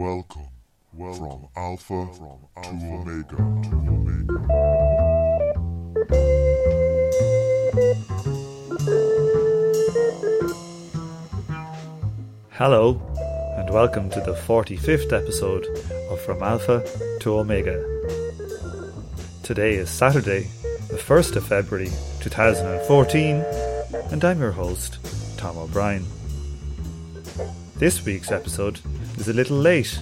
Welcome, welcome from Alpha, from Alpha to Omega to Omega. Hello, and welcome to the 45th episode of From Alpha to Omega. Today is Saturday, the 1st of February 2014, and I'm your host, Tom O'Brien. This week's episode is a little late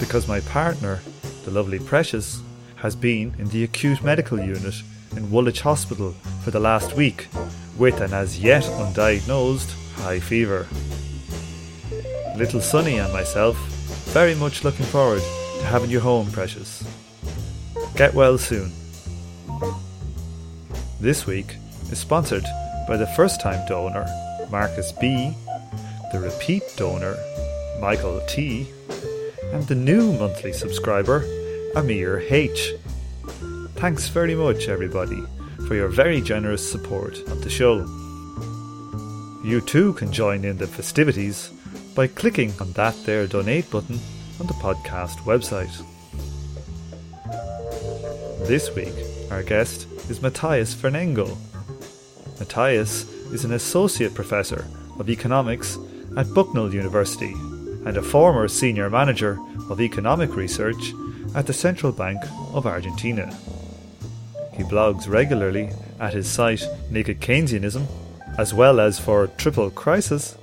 because my partner, the lovely Precious, has been in the acute medical unit in Woolwich Hospital for the last week with an as yet undiagnosed high fever. Little Sonny and myself very much looking forward to having you home, Precious. Get well soon. This week is sponsored by the first time donor, Marcus B, the repeat donor, Michael T, and the new monthly subscriber, Amir H. Thanks very much, everybody, for your very generous support of the show. You too can join in the festivities by clicking on that there donate button on the podcast website. This week, our guest is Matthias Vernengo. Matthias is an associate professor of economics at Bucknell University and a former senior manager of economic research at the Central Bank of Argentina. He blogs regularly at his site Naked Keynesianism, as well as for Triple Crisis,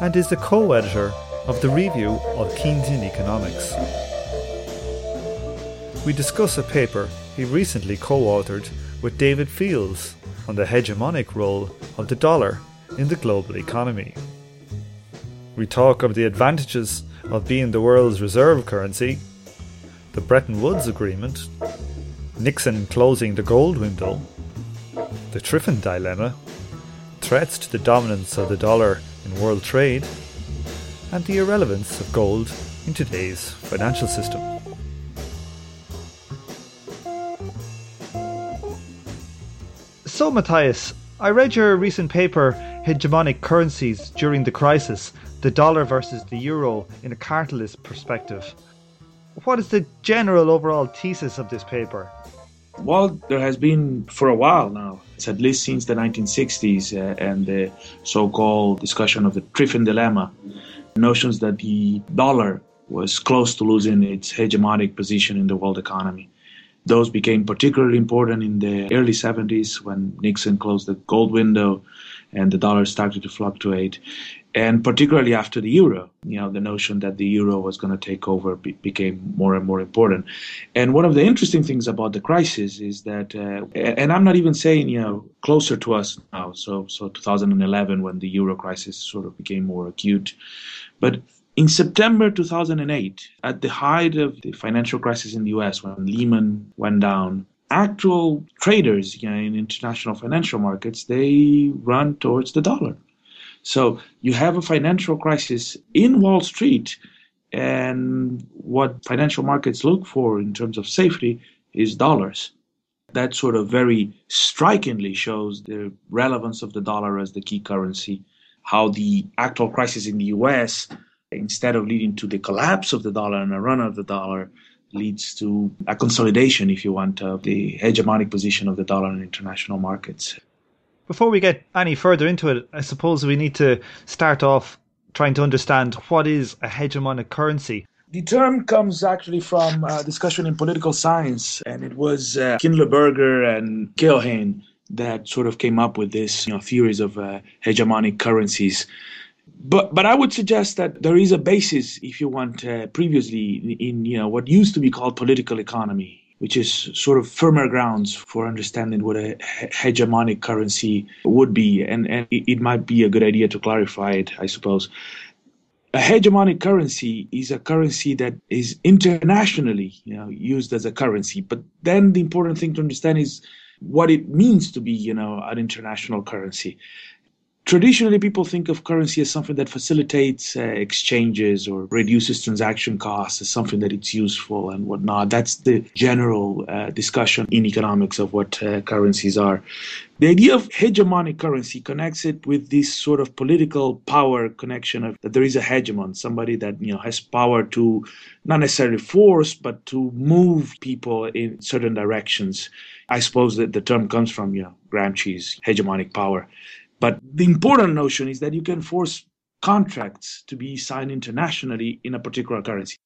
and is the co editor of the Review of Keynesian Economics. We discuss a paper he recently co authored with David Fields on the hegemonic role of the dollar in the global economy. We talk of the advantages of being the world's reserve currency, the Bretton Woods Agreement, Nixon closing the gold window, the Triffin dilemma, threats to the dominance of the dollar in world trade, and the irrelevance of gold in today's financial system. So, Matthias, I read your recent paper, Hegemonic Currencies During the Crisis The Dollar versus the Euro in a Cartalist Perspective. What is the general overall thesis of this paper? Well, there has been for a while now. It's at least since the 1960s uh, and the so-called discussion of the Triffin dilemma, notions that the dollar was close to losing its hegemonic position in the world economy. Those became particularly important in the early 70s when Nixon closed the gold window and the dollar started to fluctuate. And particularly after the euro, you know, the notion that the euro was going to take over be- became more and more important. And one of the interesting things about the crisis is that, uh, and I'm not even saying, you know, closer to us now, so, so 2011 when the euro crisis sort of became more acute. But in September 2008, at the height of the financial crisis in the US, when Lehman went down, actual traders you know, in international financial markets, they run towards the dollar. So you have a financial crisis in Wall Street, and what financial markets look for in terms of safety is dollars. That sort of very strikingly shows the relevance of the dollar as the key currency, how the actual crisis in the US, instead of leading to the collapse of the dollar and a run of the dollar, leads to a consolidation, if you want, of the hegemonic position of the dollar in international markets. Before we get any further into it, I suppose we need to start off trying to understand what is a hegemonic currency. The term comes actually from a discussion in political science, and it was uh, Kindleberger and Keohane that sort of came up with this you know, theories of uh, hegemonic currencies. But but I would suggest that there is a basis, if you want, uh, previously in, in you know what used to be called political economy, which is sort of firmer grounds for understanding what a hegemonic currency would be. And, and it might be a good idea to clarify it, I suppose. A hegemonic currency is a currency that is internationally you know, used as a currency. But then the important thing to understand is what it means to be, you know, an international currency. Traditionally, people think of currency as something that facilitates uh, exchanges or reduces transaction costs, as something that it's useful and whatnot. That's the general uh, discussion in economics of what uh, currencies are. The idea of hegemonic currency connects it with this sort of political power connection of that there is a hegemon, somebody that you know has power to not necessarily force, but to move people in certain directions. I suppose that the term comes from you know Gramsci's hegemonic power. But the important notion is that you can force contracts to be signed internationally in a particular currency.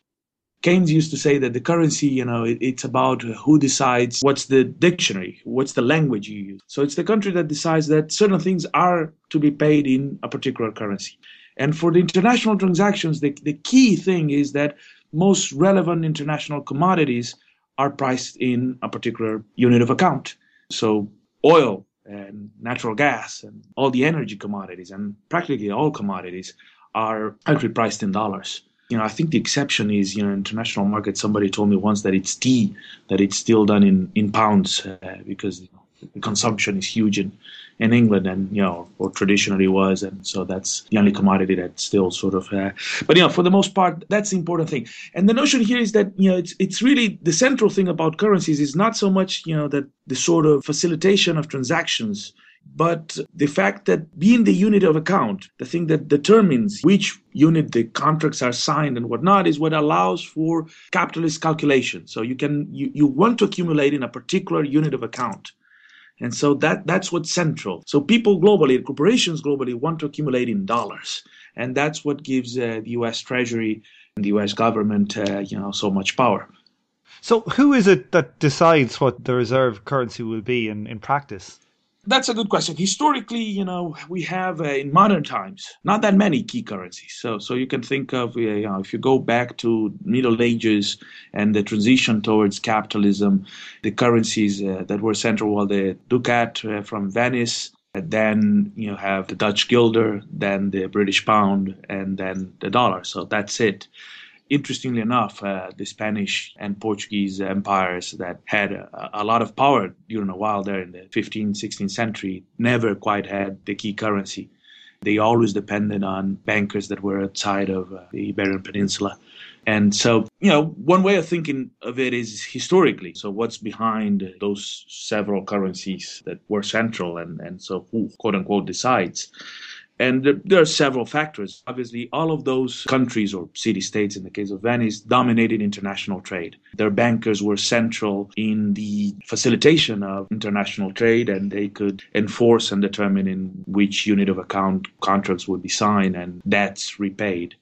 Keynes used to say that the currency, you know, it, it's about who decides what's the dictionary, what's the language you use. So it's the country that decides that certain things are to be paid in a particular currency. And for the international transactions, the, the key thing is that most relevant international commodities are priced in a particular unit of account. So oil and natural gas and all the energy commodities and practically all commodities are actually priced in dollars. You know, I think the exception is, you know, international market. Somebody told me once that it's tea, that it's still done in, in pounds uh, because you know, the consumption is huge in, in England and, you know, or traditionally was. And so that's the only commodity that still sort of, uh, but, you know, for the most part, that's the important thing. And the notion here is that, you know, it's, it's really the central thing about currencies is not so much, you know, that the sort of facilitation of transactions but the fact that being the unit of account, the thing that determines which unit the contracts are signed and whatnot, is what allows for capitalist calculation. So you can you, you want to accumulate in a particular unit of account. And so that that's what's central. So people globally, corporations globally, want to accumulate in dollars, and that's what gives uh, the U.S. Treasury and the U.S. government, uh, you know, so much power. So who is it that decides what the reserve currency will be in, in practice? That's a good question. Historically, you know, we have uh, in modern times not that many key currencies. So, so you can think of, uh, you know, if you go back to Middle Ages and the transition towards capitalism, the currencies uh, that were central were the ducat uh, from Venice. Then you have the Dutch guilder, then the British pound, and then the dollar. So that's it interestingly enough, uh, the Spanish and Portuguese empires that had a, a, lot of power during a while there in the 15th, 16th century never quite had the key currency. They always depended on bankers that were outside of uh, the Iberian Peninsula. And so, you know, one way of thinking of it is historically. So, what's behind those several currencies that were central, and, and so who, quote unquote, decides? And there are several factors. Obviously, all of those countries or city states, in the case of Venice, dominated international trade. Their bankers were central in the facilitation of international trade, and they could enforce and determine in which unit of account contracts would be signed and debts repaid.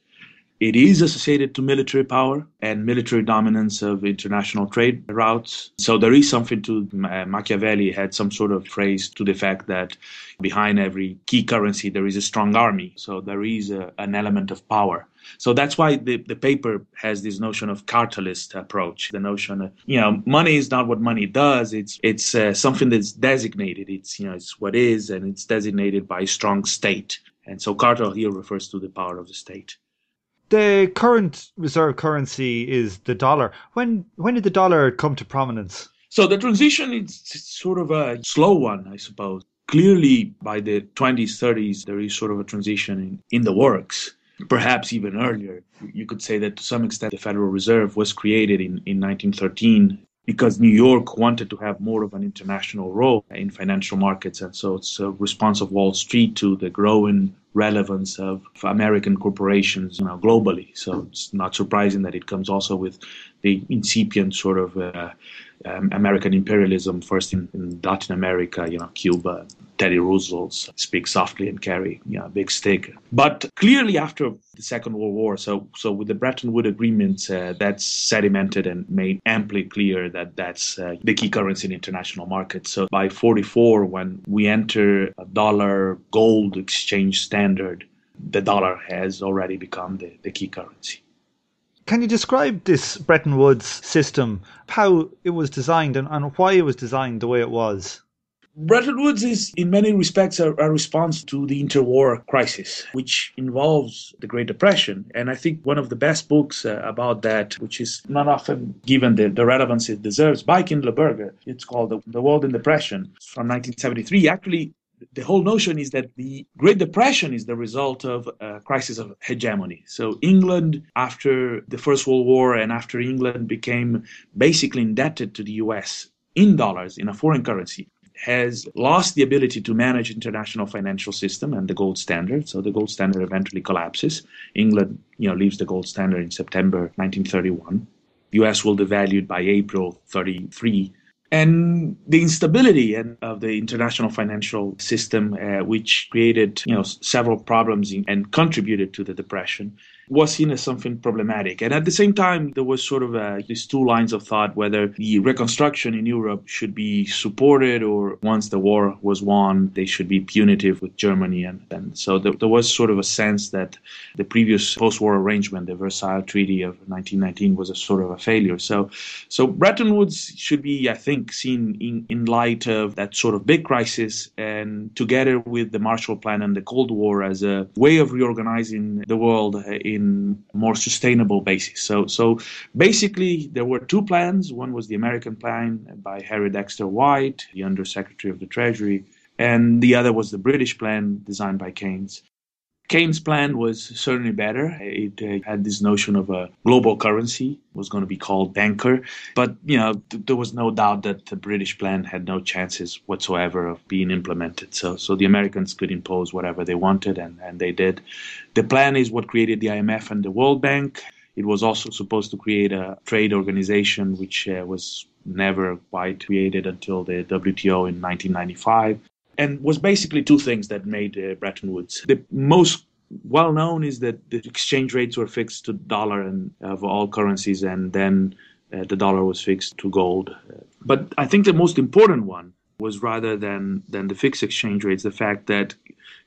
It is associated to military power and military dominance of international trade routes. So there is something to uh, Machiavelli had some sort of phrase to the fact that behind every key currency there is a strong army. So there is a, an element of power. So that's why the, the paper has this notion of cartalist approach. The notion of, you know, money is not what money does. It's, it's uh, something that's designated. It's, you know, it's what is and it's designated by a strong state. And so cartel here refers to the power of the state the current reserve currency is the dollar. When when did the dollar come to prominence? So the transition is sort of a slow one, I suppose. Clearly, by the 20s, 30s, there is sort of a transition in, in the works. Perhaps even earlier. You could say that to some extent the Federal Reserve was created in, in 1913 because New York wanted to have more of an international role in financial markets. And so it's a response of Wall Street to the growing relevance of American corporations you know, globally. So it's not surprising that it comes also with the incipient sort of uh, um, American imperialism, first in, in, Latin America, you know, Cuba, Teddy Roosevelt speak softly and carry you know, a big stick. But clearly after the Second World War, so so with the Bretton Woods agreement, uh, that's sedimented and made amply clear that that's uh, the key currency in international markets. So by 44, when we enter a dollar gold exchange standard, the dollar has already become the, the key currency. Can you describe this Bretton Woods system, how it was designed and, and why it was designed the way it was? Bretton Woods is, in many respects, a, a, response to the interwar crisis, which involves the Great Depression. And I think one of the best books uh, about that, which is not often given the, the relevance it deserves, by Kindleberger, it's called the, the World in Depression from 1973, actually the whole notion is that the Great Depression is the result of a crisis of hegemony. So England, after the First World War and after England became basically indebted to the US in dollars, in a foreign currency, has lost the ability to manage international financial system and the gold standard. So the gold standard eventually collapses. England, you know, leaves the gold standard in September 1931. US will devalue by April 33 and the instability of the international financial system, uh, which created you know several problems and contributed to the depression, was seen as something problematic. And at the same time, there was sort of a, these two lines of thought whether the reconstruction in Europe should be supported or once the war was won, they should be punitive with Germany. And, and so there, there was sort of a sense that the previous post war arrangement, the Versailles Treaty of 1919, was a sort of a failure. So, so Bretton Woods should be, I think, seen in, in light of that sort of big crisis and together with the Marshall Plan and the Cold War as a way of reorganizing the world in more sustainable basis. So, so basically, there were two plans. One was the American plan by Harry Dexter White, the Undersecretary of the Treasury, and the other was the British plan designed by Keynes. Keynes' plan was certainly better. It uh, had this notion of a global currency, was going to be called bancor. But, you know, th- there was no doubt that the British plan had no chances whatsoever of being implemented. So, so the Americans could impose whatever they wanted, and, and they did. The plan is what created the IMF and the World Bank. It was also supposed to create a trade organization, which uh, was never quite created until the WTO in 1995 and was basically two things that made uh, Bretton Woods. The most well known is that the exchange rates were fixed to dollar and of all currencies, and then uh, the dollar was fixed to gold. But I think the most important one was rather than than the fixed exchange rates, the fact that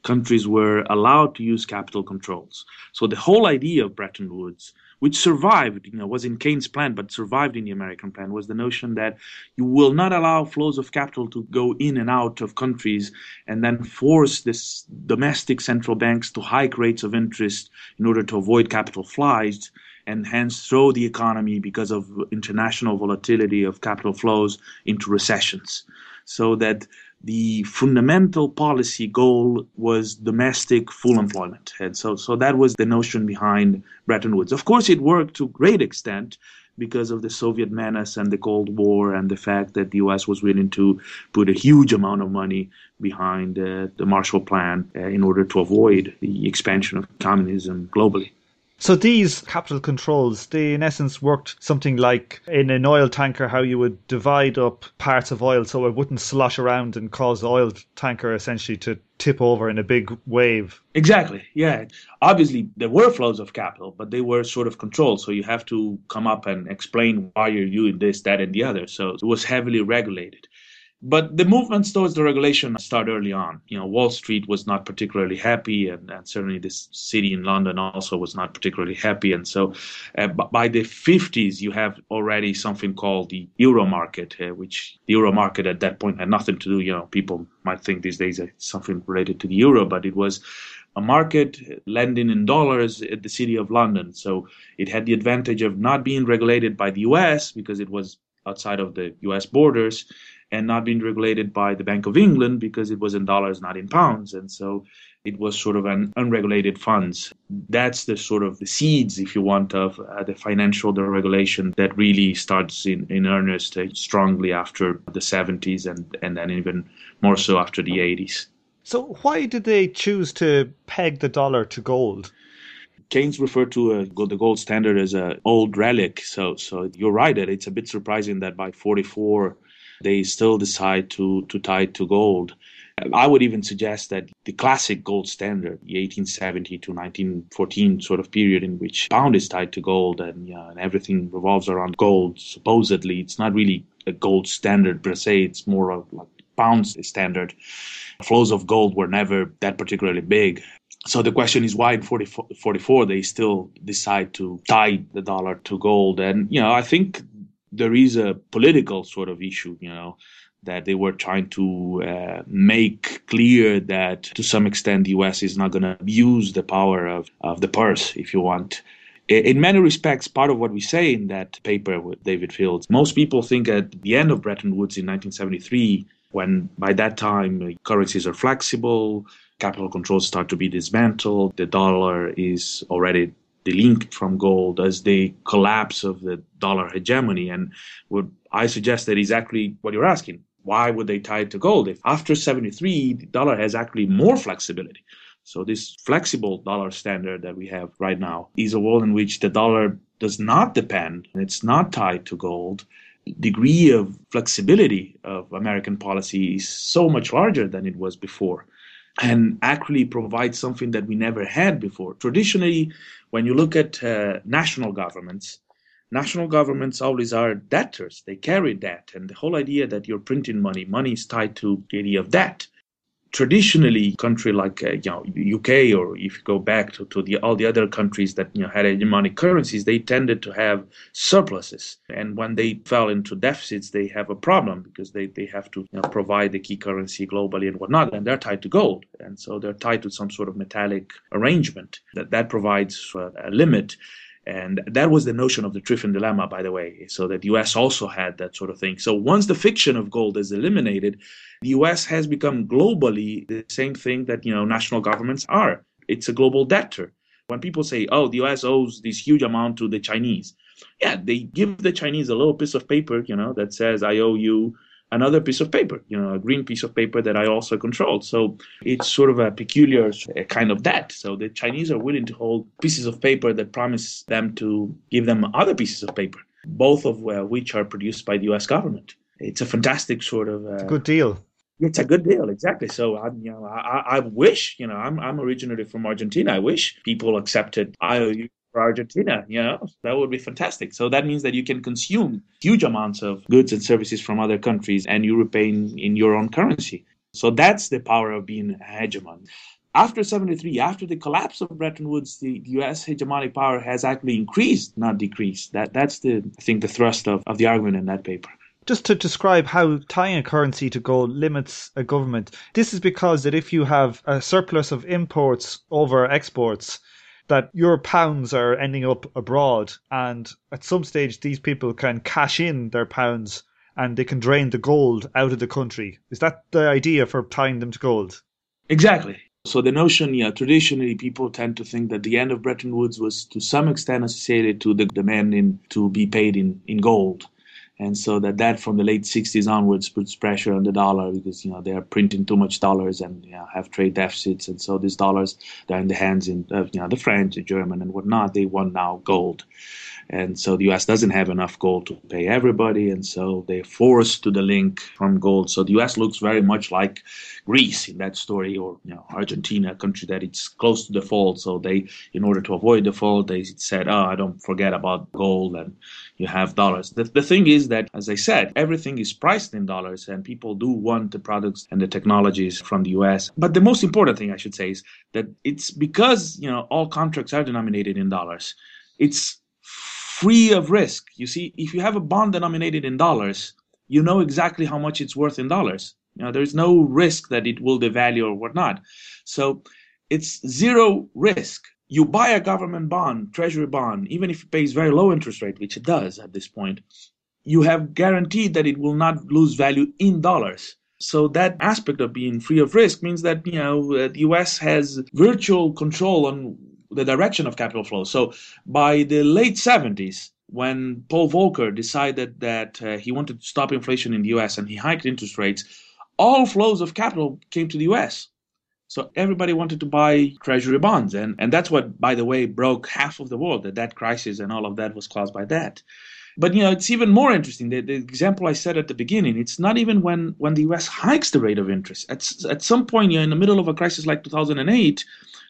countries were allowed to use capital controls. So the whole idea of Bretton Woods which survived, you know, was in Keynes' plan, but survived in the American plan, was the notion that you will not allow flows of capital to go in and out of countries and then force this domestic central banks to hike rates of interest in order to avoid capital flights and hence throw the economy because of international volatility of capital flows into recessions. So that the fundamental policy goal was domestic full employment. And so, so that was the notion behind Bretton Woods. Of course, it worked to great extent because of the Soviet menace and the Cold War and the fact that the US was willing to put a huge amount of money behind uh, the Marshall Plan uh, in order to avoid the expansion of communism globally. So these capital controls, they in essence worked something like in an oil tanker, how you would divide up parts of oil so it wouldn't slosh around and cause the oil tanker essentially to tip over in a big wave. Exactly. Yeah. Obviously, there were flows of capital, but they were sort of controlled. So you have to come up and explain why you're doing this, that, and the other. So it was heavily regulated. But the movements towards the regulation start early on. You know, Wall Street was not particularly happy, and, and certainly this city in London also was not particularly happy. And so, uh, by the 50s, you have already something called the euro market, uh, which the euro market at that point had nothing to do. You know, people might think these days it's something related to the euro, but it was a market lending in dollars at the city of London. So it had the advantage of not being regulated by the US because it was outside of the US borders and not being regulated by the Bank of England because it was in dollars, not in pounds. And so it was sort of an unregulated funds. That's the sort of the seeds, if you want, of uh, the financial deregulation that really starts in, in earnest uh, strongly after the 70s and, and then even more so after the 80s. So why did they choose to peg the dollar to gold? Keynes referred to uh, the gold standard as an old relic. So, so you're right that it's a bit surprising that by 44 they still decide to, to tie it to gold. I would even suggest that the classic gold standard, the 1870 to 1914 sort of period in which pound is tied to gold and, and everything revolves around gold, supposedly, it's not really a gold standard per se, it's more of like pounds standard. Flows of gold were never that particularly big. So the question is why in 44, 44 they still decide to tie the dollar to gold. And, you know, I think there is a political sort of issue, you know, that they were trying to uh, make clear that to some extent the US is not going to abuse the power of, of the purse, if you want. In many respects, part of what we say in that paper with David Fields, most people think at the end of Bretton Woods in 1973, when by that time currencies are flexible, capital controls start to be dismantled, the dollar is already delinked from gold as the collapse of the dollar hegemony. And what I suggest that is actually what you're asking. Why would they tie it to gold? If after 73, the dollar has actually more flexibility. So this flexible dollar standard that we have right now is a world in which the dollar does not depend, it's not tied to gold degree of flexibility of American policy is so much larger than it was before and actually provide something that we never had before. Traditionally, when you look at uh, national governments, national governments always are debtors. They carry debt. And the whole idea that you're printing money, money is tied to the idea of debt traditionally country like uh, you know UK or if you go back to, to the all the other countries that you know had hegemonic currencies they tended to have surpluses. And when they fell into deficits they have a problem because they, they have to you know, provide the key currency globally and whatnot and they're tied to gold. And so they're tied to some sort of metallic arrangement that that provides a limit and that was the notion of the Triffin dilemma, by the way, so that the US also had that sort of thing. So once the fiction of gold is eliminated, the US has become globally the same thing that, you know, national governments are. It's a global debtor. When people say, oh, the US owes this huge amount to the Chinese, yeah, they give the Chinese a little piece of paper, you know, that says, I owe you another piece of paper, you know, a green piece of paper that I also control. So it's sort of a peculiar kind of debt. So the Chinese are willing to hold pieces of paper that promise them to give them other pieces of paper, both of which are produced by the U.S. government. It's a fantastic sort of uh, good deal. It's a good deal, exactly. So I, you know, I, I wish, you know, I'm I'm originally from Argentina. I wish people accepted IOU for Argentina. You know, that would be fantastic. So that means that you can consume huge amounts of goods and services from other countries and you're paying in your own currency. So that's the power of being a hegemon. After 73, after the collapse of Bretton Woods, the, the US hegemonic power has actually increased, not decreased. That that's the I think the thrust of, of the argument in that paper just to describe how tying a currency to gold limits a government, this is because that if you have a surplus of imports over exports, that your pounds are ending up abroad, and at some stage these people can cash in their pounds and they can drain the gold out of the country. Is that the idea for tying them to gold? Exactly. So the notion, yeah, traditionally people tend to think that the end of Bretton Woods was to some extent associated to the demand in, to be paid in, in gold and so that that from the late 60s onwards puts pressure on the dollar because you know they are printing too much dollars and you know, have trade deficits. And so these dollars they're in the hands in, of you know the french the german and whatnot. They want now gold and so the us doesn't have enough gold to pay everybody and so they're forced to the link from gold so the us looks very much like greece in that story or you know argentina a country that it's close to default so they in order to avoid default they said oh i don't forget about gold and you have dollars. The, the thing is that, as I said, everything is priced in dollars and people do want the products and the technologies from the US. But the most important thing I should say is that it's because, you know, all contracts are denominated in dollars. It's free of risk. You see, if you have a bond denominated in dollars, you know exactly how much it's worth in dollars. You know, there's no risk that it will devalue or whatnot. So it's zero risk you buy a government bond, treasury bond, even if it pays very low interest rate, which it does at this point, you have guaranteed that it will not lose value in dollars. So that aspect of being free of risk means that you know the U.S. has virtual control on the direction of capital flow. So by the late 70s, when Paul Volcker decided that uh, he wanted to stop inflation in the U.S. and he hiked interest rates, all flows of capital came to the U.S. So everybody wanted to buy treasury bonds. And, and that's what, by the way, broke half of the world. The debt crisis and all of that was caused by that. But you know, it's even more interesting. The, the example I said at the beginning, it's not even when, when the US hikes the rate of interest. At, at some point, you know, in the middle of a crisis like 2008,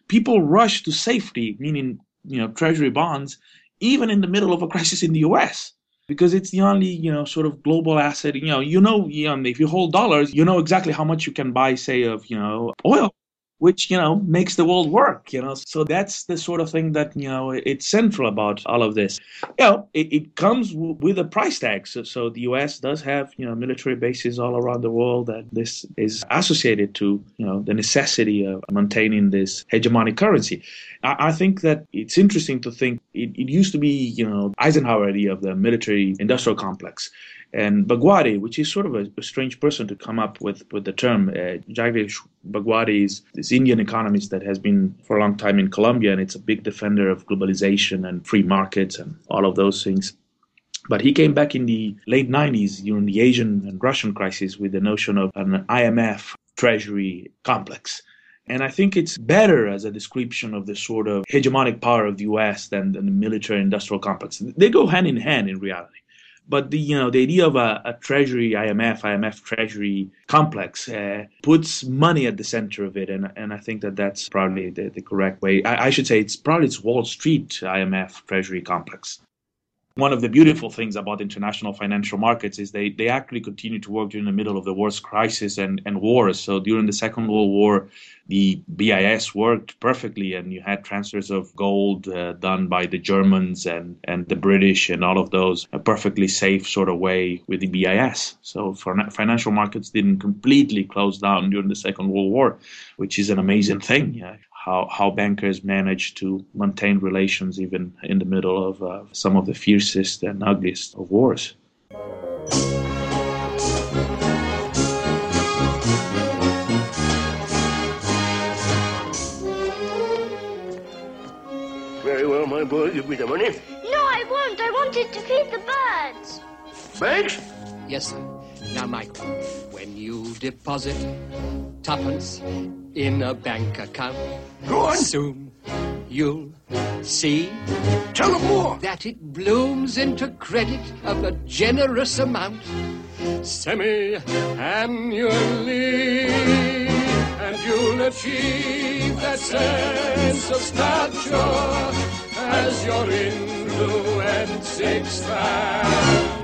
people rush to safety, meaning, you know, treasury bonds, even in the middle of a crisis in the US because it's the only you know sort of global asset. You know you know, you know if you hold dollars you know exactly how much you can buy say of you know oil which you know makes the world work you know. So that's the sort of thing that you know it's central about all of this. You know it, it comes w- with a price tag. So, so the us does have you know military bases all around the world and this is associated to you know the necessity of maintaining this hegemonic currency. I, I think that it's interesting to think it, it used to be you know eisenhower idea of the military industrial complex and Bhagwati, which is sort of a, a, strange person to come up with, with the term. Uh, Jagdish Bhagwati is this Indian economist that has been for a long time in Columbia, and it's a big defender of globalization and free markets and all of those things. But he came back in the late 90s during the Asian and Russian crisis with the notion of an IMF treasury complex. And I think it's better as a description of the sort of hegemonic power of the US than, than the military industrial complex. They go hand in hand in reality. But the you know the idea of a, a treasury IMF IMF treasury complex uh, puts money at the center of it, and and I think that that's probably the, the correct way. I, I should say it's probably it's Wall Street IMF treasury complex one of the beautiful things about international financial markets is they, they actually continue to work during the middle of the worst crisis and, and wars. So during the Second World War, the BIS worked perfectly, and you had transfers of gold uh, done by the Germans and, and the British and all of those a perfectly safe sort of way with the BIS. So financial markets didn't completely close down during the Second World War, which is an amazing thing. Yeah how, how bankers manage to maintain relations even in the middle of uh, some of the fiercest and ugliest of wars. Very well, my boy, give me the money. No, I won't. I wanted to feed the birds. Birds? Yes, sir. Now, Michael, when you deposit tuppence in a bank account, go on. Soon you'll see. Tell them more. That it blooms into credit of a generous amount, semi-annually, and you'll achieve that sense of stature as your influence expands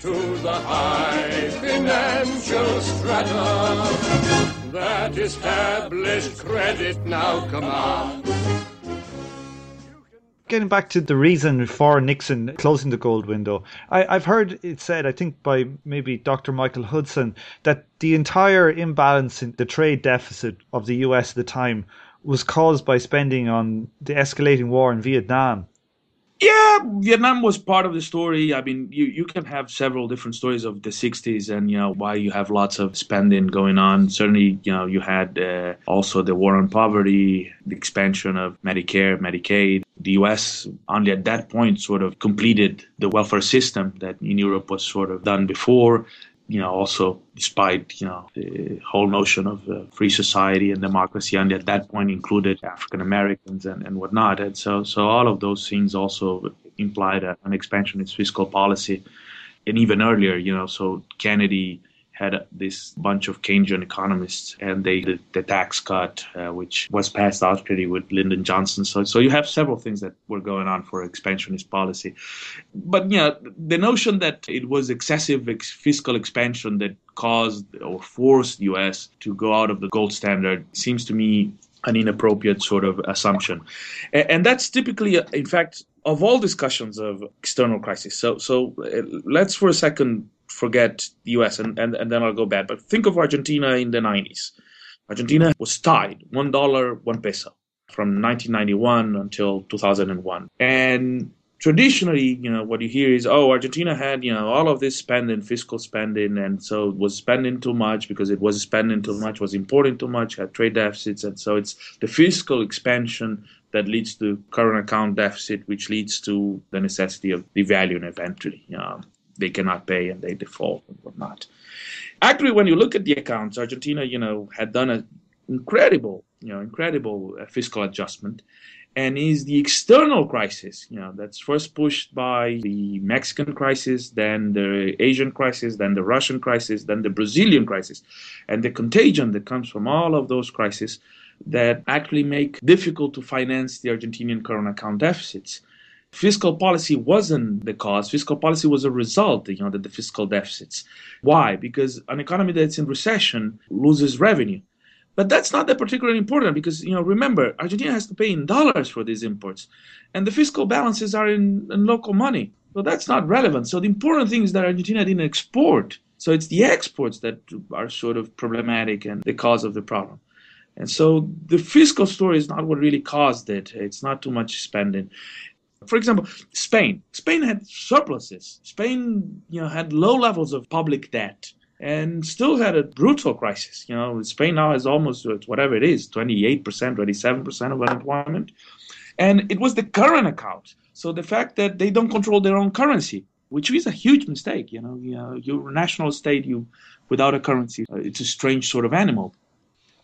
to the high financial strata that established credit now commands. Getting back to the reason for Nixon closing the gold window, I, have heard it said, I think by maybe Dr. Michael Hudson, that the entire imbalance in the trade deficit of the US at the time was caused by spending on the escalating war in Vietnam. Yeah, Vietnam was part of the story. I mean, you, you can have several different stories of the 60s and, you know, why you have lots of spending going on. Certainly, you know, you had uh, also the war on poverty, the expansion of Medicare, Medicaid. The US only at that point sort of completed the welfare system that in Europe was sort of done before you know, also despite, you know, the whole notion of uh, free society and democracy, and at that point included African Americans and, and whatnot. And so, so all of those things also implied a, an expansionist fiscal policy. And even earlier, you know, so Kennedy had this bunch of Keynesian economists, and they did the tax cut, uh, which was passed out pretty with Lyndon Johnson. So, so you have several things that were going on for expansionist policy. But you know, the notion that it was excessive ex- fiscal expansion that caused or forced the U.S. to go out of the gold standard seems to me an inappropriate sort of assumption, and, and that's typically, in fact, of all discussions of external crisis. So, so uh, let's for a second forget the US and, and, and then I'll go back. But think of Argentina in the 90s. Argentina was tied one dollar, one peso from 1991 until 2001. And traditionally, you know, what you hear is, oh, Argentina had, you know, all of this spending, fiscal spending, and so it was spending too much because it was spending too much, was importing too much, had trade deficits, and so it's the fiscal expansion that leads to current account deficit, which leads to the necessity of devaluing eventually. You know, they cannot pay and they default and whatnot. Actually, when you look at the accounts, Argentina, you know, had done an incredible, you know, incredible uh, fiscal adjustment, and is the external crisis, you know, that's first pushed by the Mexican crisis, then the Asian crisis, then the Russian crisis, then the Brazilian crisis, and the contagion that comes from all of those crises that actually make difficult to finance the Argentinian current account deficits fiscal policy wasn't the cause. Fiscal policy was a result, you know, that the fiscal deficits. Why? Because an economy that's in recession loses revenue. But that's not that particularly important because, you know, remember, Argentina has to pay in dollars for these imports. And the fiscal balances are in, in local money. So that's not relevant. So the important thing is that Argentina didn't export. So it's the exports that are sort of problematic and the cause of the problem. And so the fiscal story is not what really caused it. It's not too much spending For example, Spain. Spain had surpluses. Spain, you know, had low levels of public debt and still had a brutal crisis. You know, Spain now has almost whatever it is, 28%, 27% of unemployment. And it was the current account. So the fact that they don't control their own currency, which is a huge mistake, you know, you know your national state, you without a currency, uh, it's a strange sort of animal.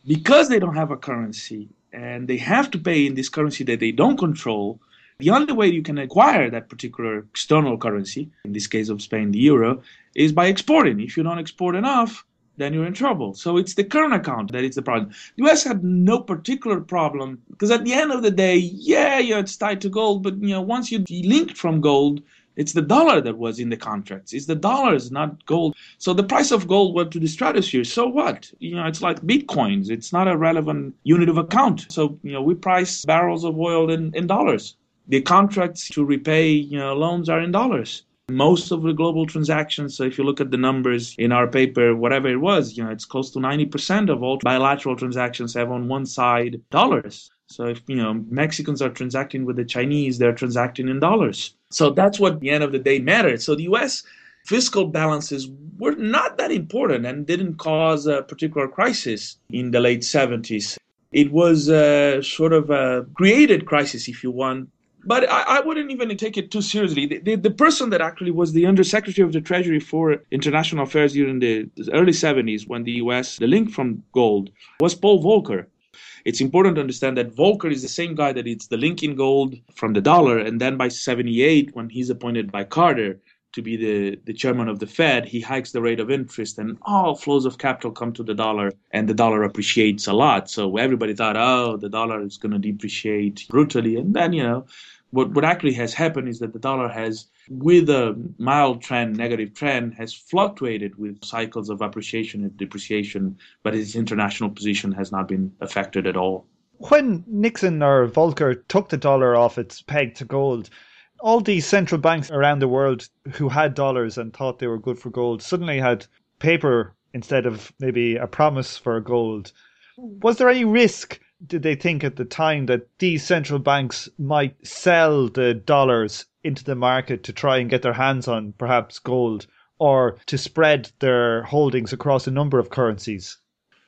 Because they don't have a currency and they have to pay in this currency that they don't control, the only way you can acquire that particular external currency, in this case of Spain, the euro, is by exporting. If you don't export enough, then you're in trouble. So it's the current account that is the problem. The US had no particular problem because at the end of the day, yeah, yeah, it's tied to gold, but you know, once you delinked from gold, it's the dollar that was in the contracts. It's the dollars, not gold. So the price of gold went to the stratosphere. So what? You know, it's like bitcoins. It's not a relevant unit of account. So, you know, we price barrels of oil in, in dollars. The contracts to repay, you know, loans are in dollars. Most of the global transactions, so if you look at the numbers in our paper, whatever it was, you know, it's close to 90% of all bilateral transactions have on one side dollars. So if, you know, Mexicans are transacting with the Chinese, they're transacting in dollars. So that's what the end of the day mattered. So the US fiscal balances were not that important and didn't cause a particular crisis in the late 70s. It was a sort of a created crisis, if you want, but I, I, wouldn't even take it too seriously. The, the, the, person that actually was the Undersecretary of the Treasury for International Affairs during the early 70s, when the US, the link from gold, was Paul Volcker. It's important to understand that Volcker is the same guy that it's the link in gold from the dollar. And then by 78, when he's appointed by Carter to be the, the chairman of the Fed, he hikes the rate of interest and all flows of capital come to the dollar and the dollar appreciates a lot. So everybody thought, oh, the dollar is going to depreciate brutally. And then, you know, what, what actually has happened is that the dollar has, with a mild trend, negative trend, has fluctuated with cycles of appreciation and depreciation, but its international position has not been affected at all. When Nixon or Volcker took the dollar off its peg to gold, all these central banks around the world who had dollars and thought they were good for gold suddenly had paper instead of maybe a promise for gold. Was there any risk did they think at the time that these central banks might sell the dollars into the market to try and get their hands on perhaps gold or to spread their holdings across a number of currencies?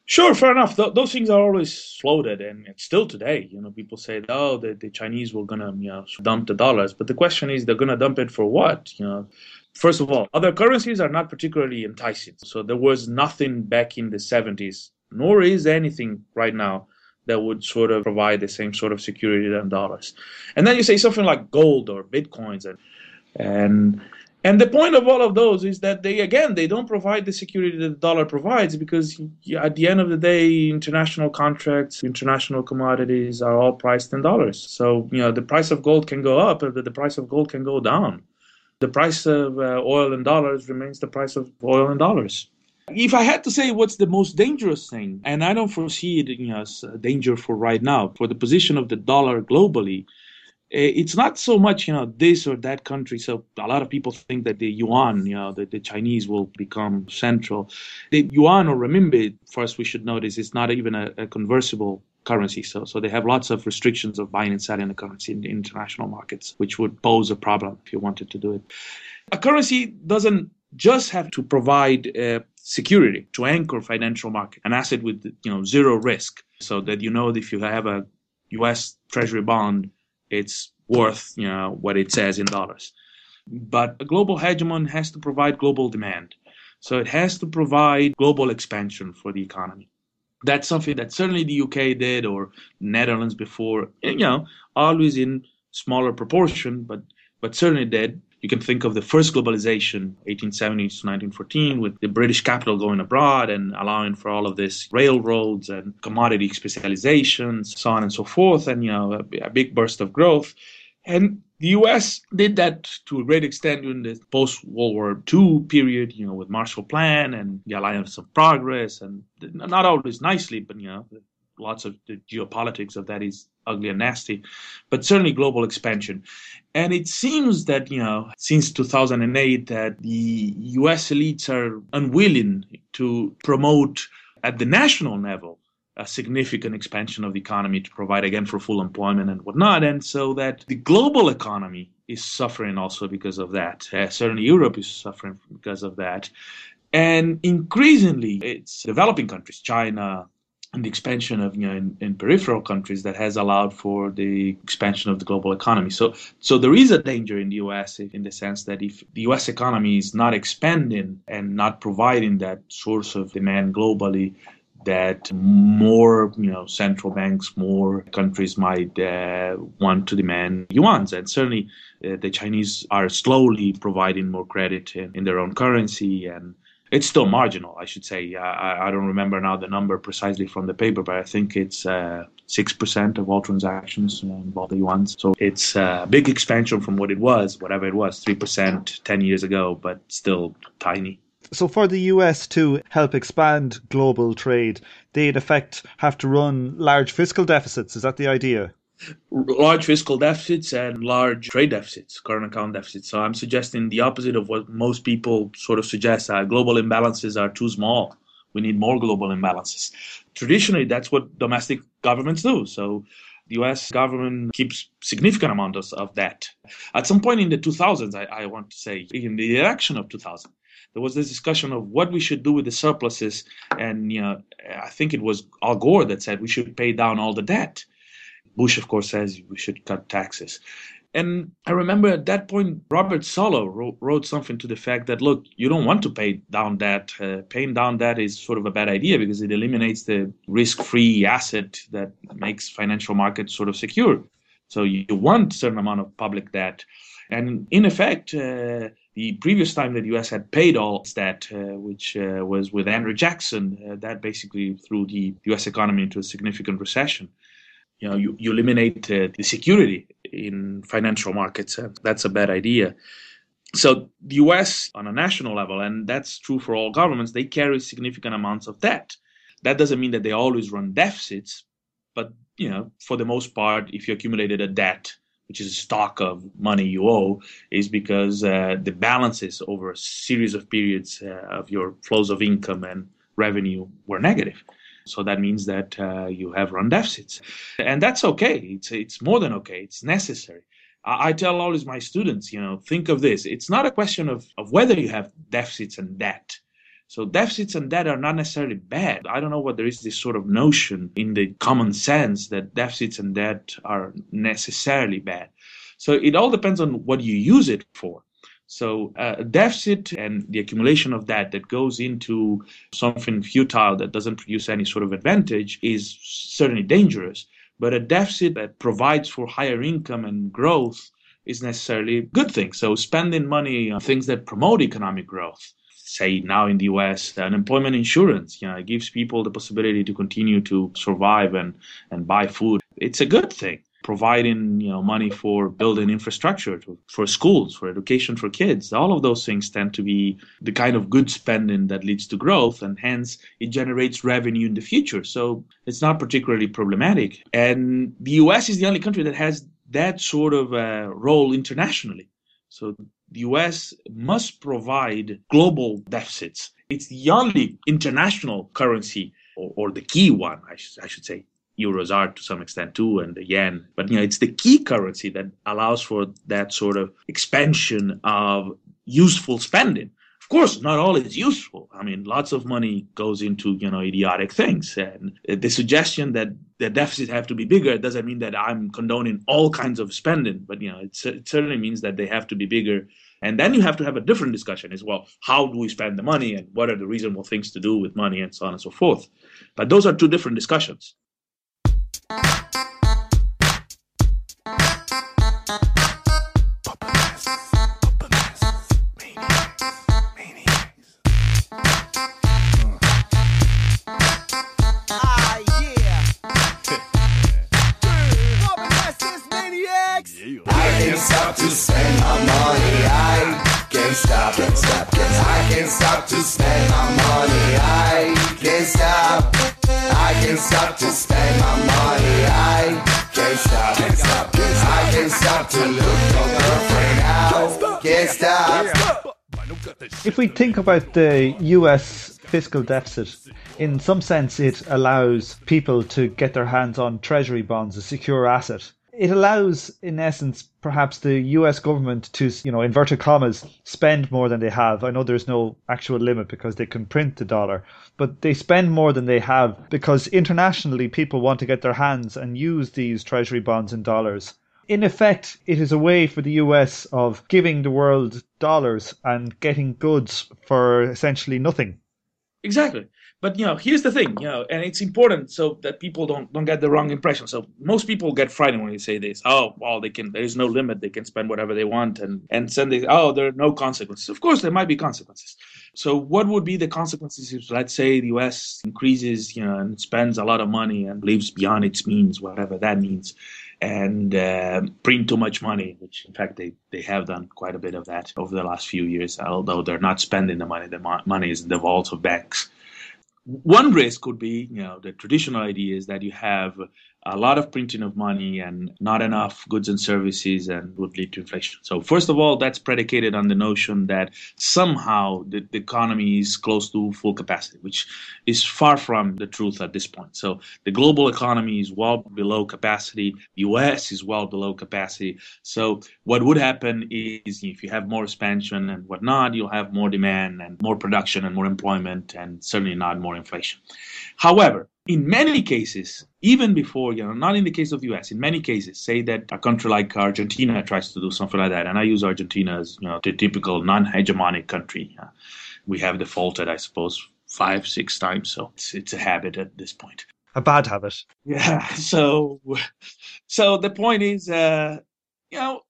Sure, fair enough. Th- those things are always floated, and still today, you know, people say, "Oh, the, the Chinese were gonna, you know, dump the dollars," but the question is, they're gonna dump it for what? You know, first of all, other currencies are not particularly enticing. So there was nothing back in the '70s, nor is anything right now that would sort of provide the same sort of security than dollars. And then you say something like gold or bitcoins and and and the point of all of those is that they again they don't provide the security that the dollar provides because at the end of the day international contracts international commodities are all priced in dollars. So you know the price of gold can go up but the price of gold can go down. The price of uh, oil in dollars remains the price of oil in dollars. If I had to say what's the most dangerous thing, and I don't foresee it as a danger for right now, for the position of the dollar globally, it's not so much you know this or that country. So a lot of people think that the yuan, you know, that the Chinese will become central. The yuan or renminbi, first we should notice, is not even a, a conversible currency. So, so they have lots of restrictions of buying and selling the currency in the international markets, which would pose a problem if you wanted to do it. A currency doesn't just have to provide uh, security to anchor financial market, an asset with you know zero risk, so that you know if you have a U.S. Treasury bond, it's worth you know what it says in dollars. But a global hegemon has to provide global demand, so it has to provide global expansion for the economy. That's something that certainly the UK did, or Netherlands before, you know, always in smaller proportion, but but certainly did. You can think of the first globalization, 1870 to 1914, with the British capital going abroad and allowing for all of this railroads and commodity specializations, so on and so forth, and you know a, a big burst of growth. And the U.S. did that to a great extent during the post-World War II period, you know, with Marshall Plan and the Alliance of Progress, and not always nicely, but you know, lots of the geopolitics of that is ugly and nasty, but certainly global expansion. And it seems that, you know, since 2008, that the US elites are unwilling to promote at the national level a significant expansion of the economy to provide again for full employment and whatnot. And so that the global economy is suffering also because of that. Uh, certainly, Europe is suffering because of that. And increasingly, it's developing countries, China, and the expansion of you know in, in, peripheral countries that has allowed for the expansion of the global economy. So so there is a danger in the US in the sense that if the US economy is not expanding and not providing that source of demand globally, that more you know central banks, more countries might uh, want to demand yuan's, and certainly uh, the Chinese are slowly providing more credit in, in their own currency and it's still marginal, I should say. I, I, don't remember now the number precisely from the paper, but I think it's uh, six uh, percent of all transactions involve the yuans. So it's a big expansion from what it was, whatever it was, three percent ten years ago, but still tiny. So for the US to help expand global trade, they in effect have to run large fiscal deficits. Is that the idea? Large fiscal deficits and large trade deficits, current account deficits. So I'm suggesting the opposite of what most people sort of suggest. Uh, global imbalances are too small. We need more global imbalances. Traditionally, that's what domestic governments do. So the U.S. government keeps significant amount of, of debt. At some point in the 2000s, I, I want to say, in the election of 2000, there was this discussion of what we should do with the surpluses, and you know, I think it was Al Gore that said we should pay down all the debt. Bush, of course, says we should cut taxes. And I remember at that point, Robert Solow wrote, wrote, something to the fact that, look, you don't want to pay down debt. Uh, paying down debt is sort of a bad idea because it eliminates the risk free asset that makes financial markets sort of secure. So you want a certain amount of public debt. And in effect, uh, the previous time that the U.S. had paid all its debt, uh, which uh, was with Andrew Jackson, uh, that basically threw the U.S. economy into a significant recession you know you, you eliminate uh, the security in financial markets and that's a bad idea. So the us on a national level and that's true for all governments they carry significant amounts of debt. That doesn't mean that they always run deficits but you know for the most part if you accumulated a debt which is a stock of money you owe is because uh, the balances over a series of periods uh, of your flows of income and revenue were negative so that means that uh, you have run deficits. And that's okay. It's, it's more than okay. It's necessary. I, I tell always my students, you know, think of this. It's not a question of, of whether you have deficits and debt. So deficits and debt are not necessarily bad. I don't know what there is this sort of notion in the common sense that deficits and debt are necessarily bad. So it all depends on what you use it for. So uh, a deficit and the accumulation of that that goes into something futile that doesn't produce any sort of advantage is certainly dangerous. But a deficit that provides for higher income and growth is necessarily a good thing. So spending money on things that promote economic growth, say now in the US, unemployment insurance, you know, it gives people the possibility to continue to survive and, and buy food. It's a good thing providing you know money for building infrastructure to, for schools for education for kids. All of those things tend to be the kind of good spending that leads to growth and hence it generates revenue in the future. So it's not particularly problematic. And the us is the only country that has that sort of uh, role internationally. So the us must provide global deficits. It's the only international currency or, or the key one I, sh- I should say euros are to some extent too, and the yen. But you know, it's the key currency that allows for that sort of expansion of useful spending. Of course, not all is useful. I mean, lots of money goes into you know idiotic things, and the suggestion that the deficit have to be bigger doesn't mean that I'm condoning all kinds of spending. But you know, it, it certainly means that they have to be bigger. And then you have to have a different discussion as well. How do we spend the money, and what are the reasonable things to do with money, and so on and so forth. But those are two different discussions. If we think about the US fiscal deficit, in some sense, it allows people to get their hands on treasury bonds, a secure asset. It allows, in essence, perhaps the US government to, you know, inverted commas, spend more than they have. I know there's no actual limit because they can print the dollar, but they spend more than they have because internationally people want to get their hands and use these treasury bonds in dollars. In effect, it is a way for the US of giving the world dollars and getting goods for essentially nothing. Exactly. But you know, here's the thing, you know, and it's important so that people don't don't get the wrong impression. So most people get frightened when you say this. Oh, well, they can. There's no limit. They can spend whatever they want, and and send they. Oh, there are no consequences. Of course, there might be consequences. So what would be the consequences if, let's say, the U.S. increases, you know, and spends a lot of money and lives beyond its means, whatever that means, and uh, print too much money, which in fact they, they have done quite a bit of that over the last few years, although they're not spending the money. The mo- money is in the vaults of banks. One risk could be, you know, the traditional idea is that you have a lot of printing of money and not enough goods and services and would lead to inflation. So first of all, that's predicated on the notion that somehow the, the, economy is close to full capacity, which is far from the truth at this point. So the global economy is well below capacity. The US is well below capacity. So what would happen is if you have more expansion and whatnot, you'll have more demand and more production and more employment and certainly not more inflation. However, in many cases, even before, you know, not in the case of the US, in many cases, say that a country like Argentina tries to do something like that, and I use Argentina as, you know, the typical non-hegemonic country. Uh, we have defaulted, I suppose, five, six times, so it's, it's a habit at this point. A bad habit. Yeah. So, so the point is, uh, you know,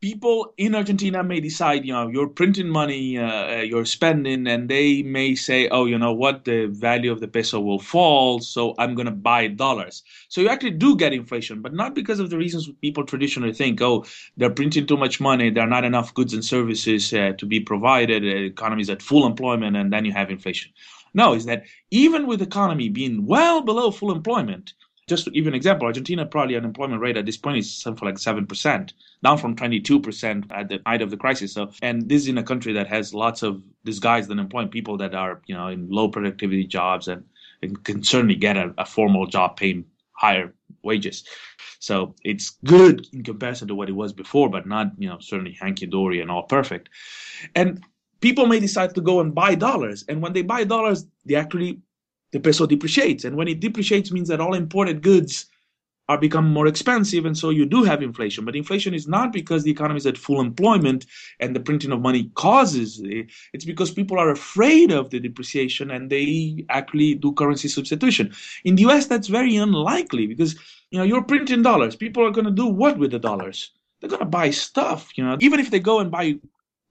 people in Argentina may decide, you know, you're printing money, uh, you're spending, and they may say, oh, you know what, the value of the peso will fall, so I'm going to buy dollars. So you actually do get inflation, but not because of the reasons people traditionally think, oh, they're printing too much money, there are not enough goods and services uh, to be provided, the economy is at full employment, and then you have inflation. No, is that even with the economy being well below full employment, just to give you an example, Argentina probably unemployment rate at this point is something like seven percent, down from twenty two percent at the height of the crisis. So, and this is in a country that has lots of disguised unemployed people that are you know in low productivity jobs and, and can certainly get a, a formal job paying higher wages. So it's good in comparison to what it was before, but not you know certainly hanky dory and all perfect. And people may decide to go and buy dollars, and when they buy dollars, they actually the peso depreciates. And when it depreciates means that all imported goods are become more expensive and so you do have inflation. But inflation is not because the economy is at full employment and the printing of money causes it. It's because people are afraid of the depreciation and they actually do currency substitution. In the US that's very unlikely because you know you're printing dollars. People are going to do what with the dollars? They're going to buy stuff you know. Even if they go and buy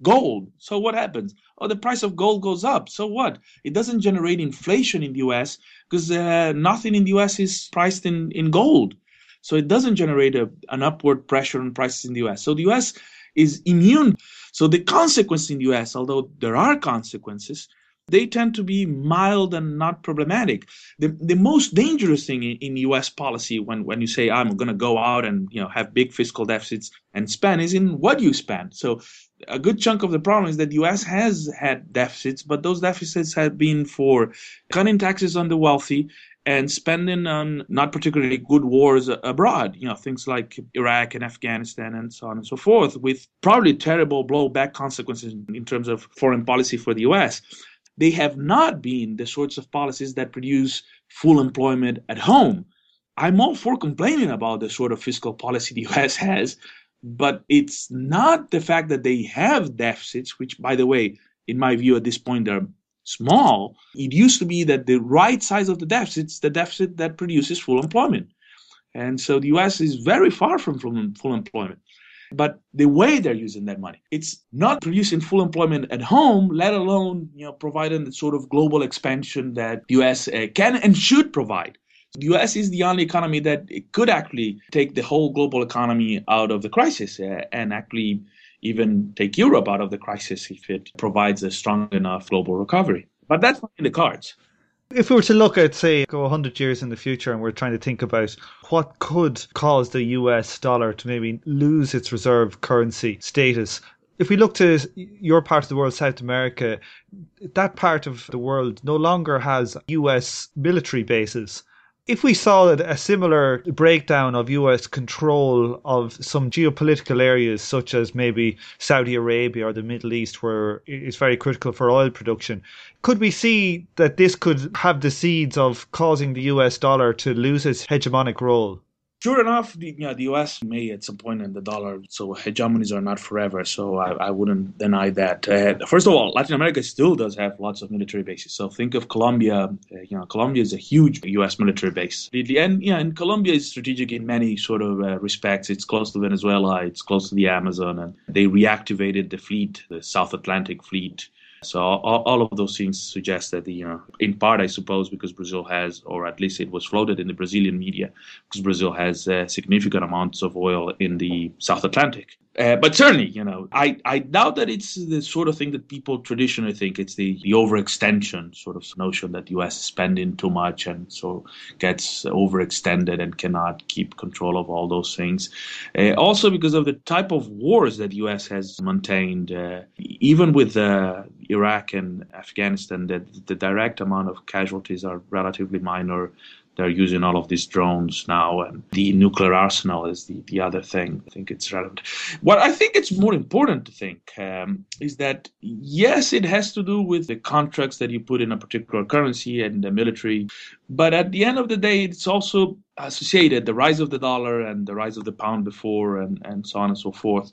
gold. So what happens? Oh, the price of gold goes up. So what? It doesn't generate inflation in the US because uh, nothing in the US is priced in, in gold. So it doesn't generate a, an upward pressure on prices in the US. So the US is immune. So the consequence in the US, although there are consequences, they tend to be mild and not problematic. The, the most dangerous thing in, in US policy when, when you say I'm going to go out and you know have big fiscal deficits and spend is in what you spend. So a good chunk of the problem is that US has had deficits, but those deficits have been for cutting taxes on the wealthy and spending on not particularly good wars abroad, you know, things like Iraq and Afghanistan and so on and so forth, with probably terrible blowback consequences in terms of foreign policy for the US. They have not been the sorts of policies that produce full employment at home. I'm all for complaining about the sort of fiscal policy the US has, but it's not the fact that they have deficits, which, by the way, in my view, at this point, they're small. It used to be that the right size of the deficit is the deficit that produces full employment. And so the US is very far from full employment. But the way they're using that money, it's not producing full employment at home, let alone you know providing the sort of global expansion that the US uh, can and should provide. The US is the only economy that could actually take the whole global economy out of the crisis uh, and actually even take Europe out of the crisis if it provides a strong enough global recovery. But that's not in the cards. If we were to look at, say, go 100 years in the future and we're trying to think about what could cause the US dollar to maybe lose its reserve currency status, If we look to your part of the world, South America, that part of the world no longer has US military bases. If we saw a similar breakdown of US control of some geopolitical areas, such as maybe Saudi Arabia or the Middle East, where it's very critical for oil production, could we see that this could have the seeds of causing the US dollar to lose its hegemonic role? Sure enough, the, the U.S. may at some point in the dollar, so hegemonies are not forever. So I, I wouldn't deny that. Uh, first of all, Latin America still does have lots of military bases. So think of Colombia. Uh, you know, Colombia is a huge U.S. military base. The, and yeah, and Colombia is strategic in many sort of uh, respects. It's close to Venezuela. It's close to the Amazon, and they reactivated the fleet, the South Atlantic fleet so all, all, of those things suggest that, you know, in part, I suppose, because Brazil has, or at least it was floated in the Brazilian media, because Brazil has uh, significant amounts of oil in the South Atlantic. Uh, but certainly, you know, I, I doubt that it's the sort of thing that people traditionally think. It's the, the overextension sort of notion that the U.S. is spending too much and so gets overextended and cannot keep control of all those things. Uh, also because of the type of wars that the U.S. has maintained, uh, even with uh, Iraq and Afghanistan, the, the direct amount of casualties are relatively minor they're using all of these drones now and the nuclear arsenal is the, the other thing i think it's relevant what i think it's more important to think um, is that yes it has to do with the contracts that you put in a particular currency and the military but at the end of the day it's also associated the rise of the dollar and the rise of the pound before and, and so on and so forth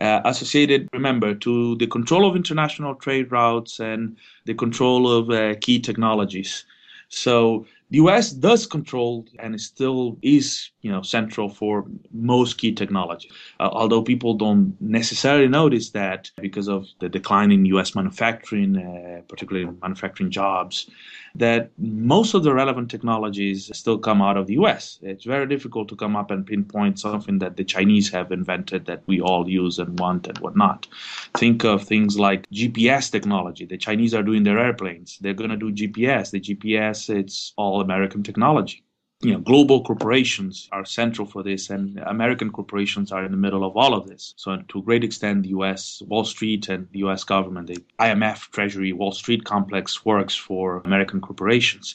uh, associated, remember, to the control of international trade routes and the control of uh, key technologies. So the US does control and still is, you know, central for most key technology. Uh, although people don't necessarily notice that because of the decline in US manufacturing, uh, particularly manufacturing jobs, that most of the relevant technologies still come out of the US. It's very difficult to come up and pinpoint something that the Chinese have invented that we all use and want and whatnot. Think of things like GPS technology. The Chinese are doing their airplanes. They're going to do GPS. The GPS, it's all American technology you know, global corporations are central for this, and American corporations are in the middle of all of this. So, to a great extent, the U.S. Wall Street and the U.S. government, the IMF, Treasury, Wall Street complex works for American corporations.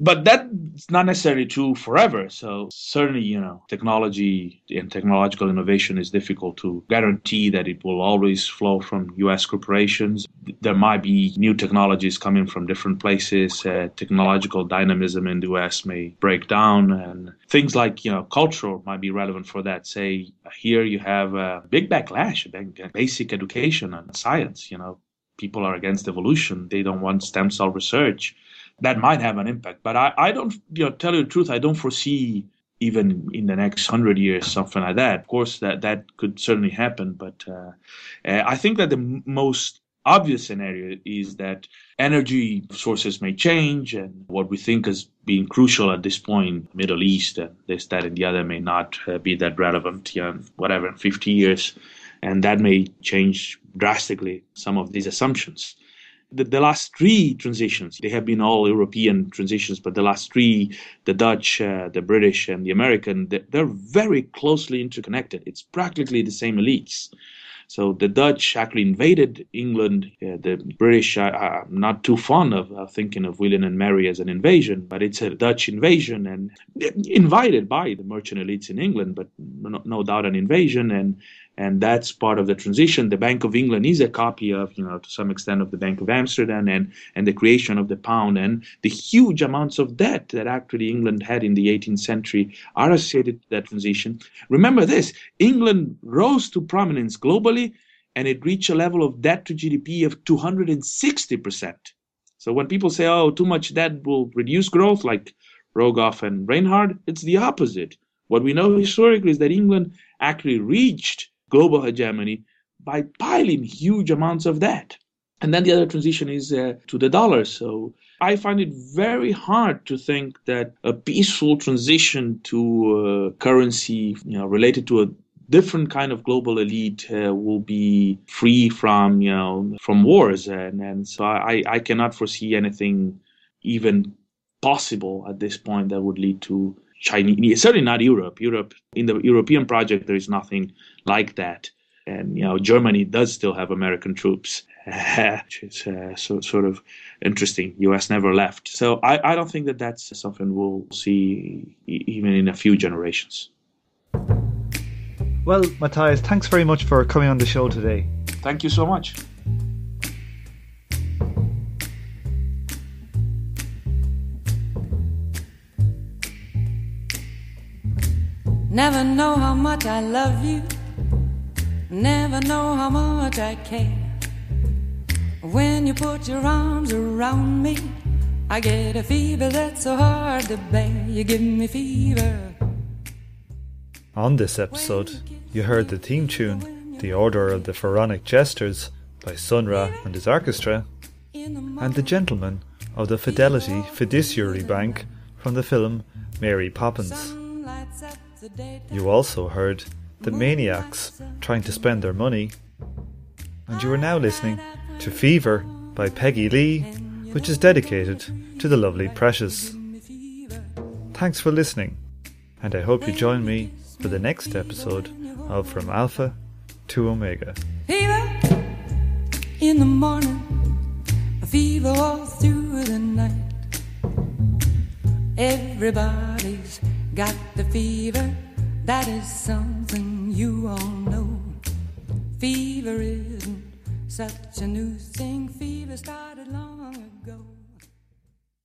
But that's not necessarily true forever. So certainly, you know, technology and technological innovation is difficult to guarantee that it will always flow from U.S. corporations. There might be new technologies coming from different places. Uh, technological dynamism in the U.S. may break down, and things like you know, cultural might be relevant for that. Say here you have a big backlash, basic education and science. You know, people are against evolution. They don't want stem cell research that might have an impact. But I, I don't, you know, tell you the truth, I don't foresee even in the next hundred years something like that. Of course, that that could certainly happen, but uh, uh, I think that the most obvious scenario is that energy sources may change, and what we think as being crucial at this point, Middle East, and this, that, and the other, may not uh, be that relevant. You know, whatever, in 50 years, and that may change drastically some of these assumptions the, the last three transitions, they have been all European transitions, but the last three, the Dutch, uh, the British, and the American, they're very closely interconnected. It's practically the same elites. So the Dutch actually invaded England. Uh, the British are, not too fond of thinking of William and Mary as an invasion, but it's a Dutch invasion and invited by the merchant elites in England, but no, no doubt an invasion. And and that's part of the transition. The Bank of England is a copy of, you know, to some extent of the Bank of Amsterdam and, and the creation of the pound and the huge amounts of debt that actually England had in the 18th century are associated to that transition. Remember this, England rose to prominence globally and it reached a level of debt to GDP of 260%. So when people say, oh, too much debt will reduce growth, like Rogoff and Reinhart, it's the opposite. What we know historically is that England actually reached global hegemony by piling huge amounts of debt. And then the other transition is uh, to the dollar. So I find it very hard to think that a peaceful transition to a currency you know, related to a different kind of global elite uh, will be free from you know from wars and, and so I, I cannot foresee anything even possible at this point that would lead to Chinese certainly not Europe. Europe in the European project there is nothing like that. and you know Germany does still have American troops, which is uh, so, sort of interesting. U.S. never left, so I, I don't think that that's something we'll see e- even in a few generations. Well, Matthias, thanks very much for coming on the show today. Thank you so much. Never know how much I love you. Never know how much I care. When you put your arms around me, I get a fever that's so hard to bear. You give me fever. On this episode, you heard the theme tune, The Order of the Pharaonic Jesters, by Sun Ra and his orchestra, and The Gentleman of the Fidelity Fiduciary Bank from the film Mary Poppins. You also heard The Maniacs Trying to Spend Their Money, and you are now listening to Fever by Peggy Lee, which is dedicated to the lovely Precious. Thanks for listening, and I hope you join me for the next episode of From Alpha to Omega. Fever in the morning, fever all through the night. Everybody's got the fever, that is something you all know. Fever isn't such a new thing, fever starts.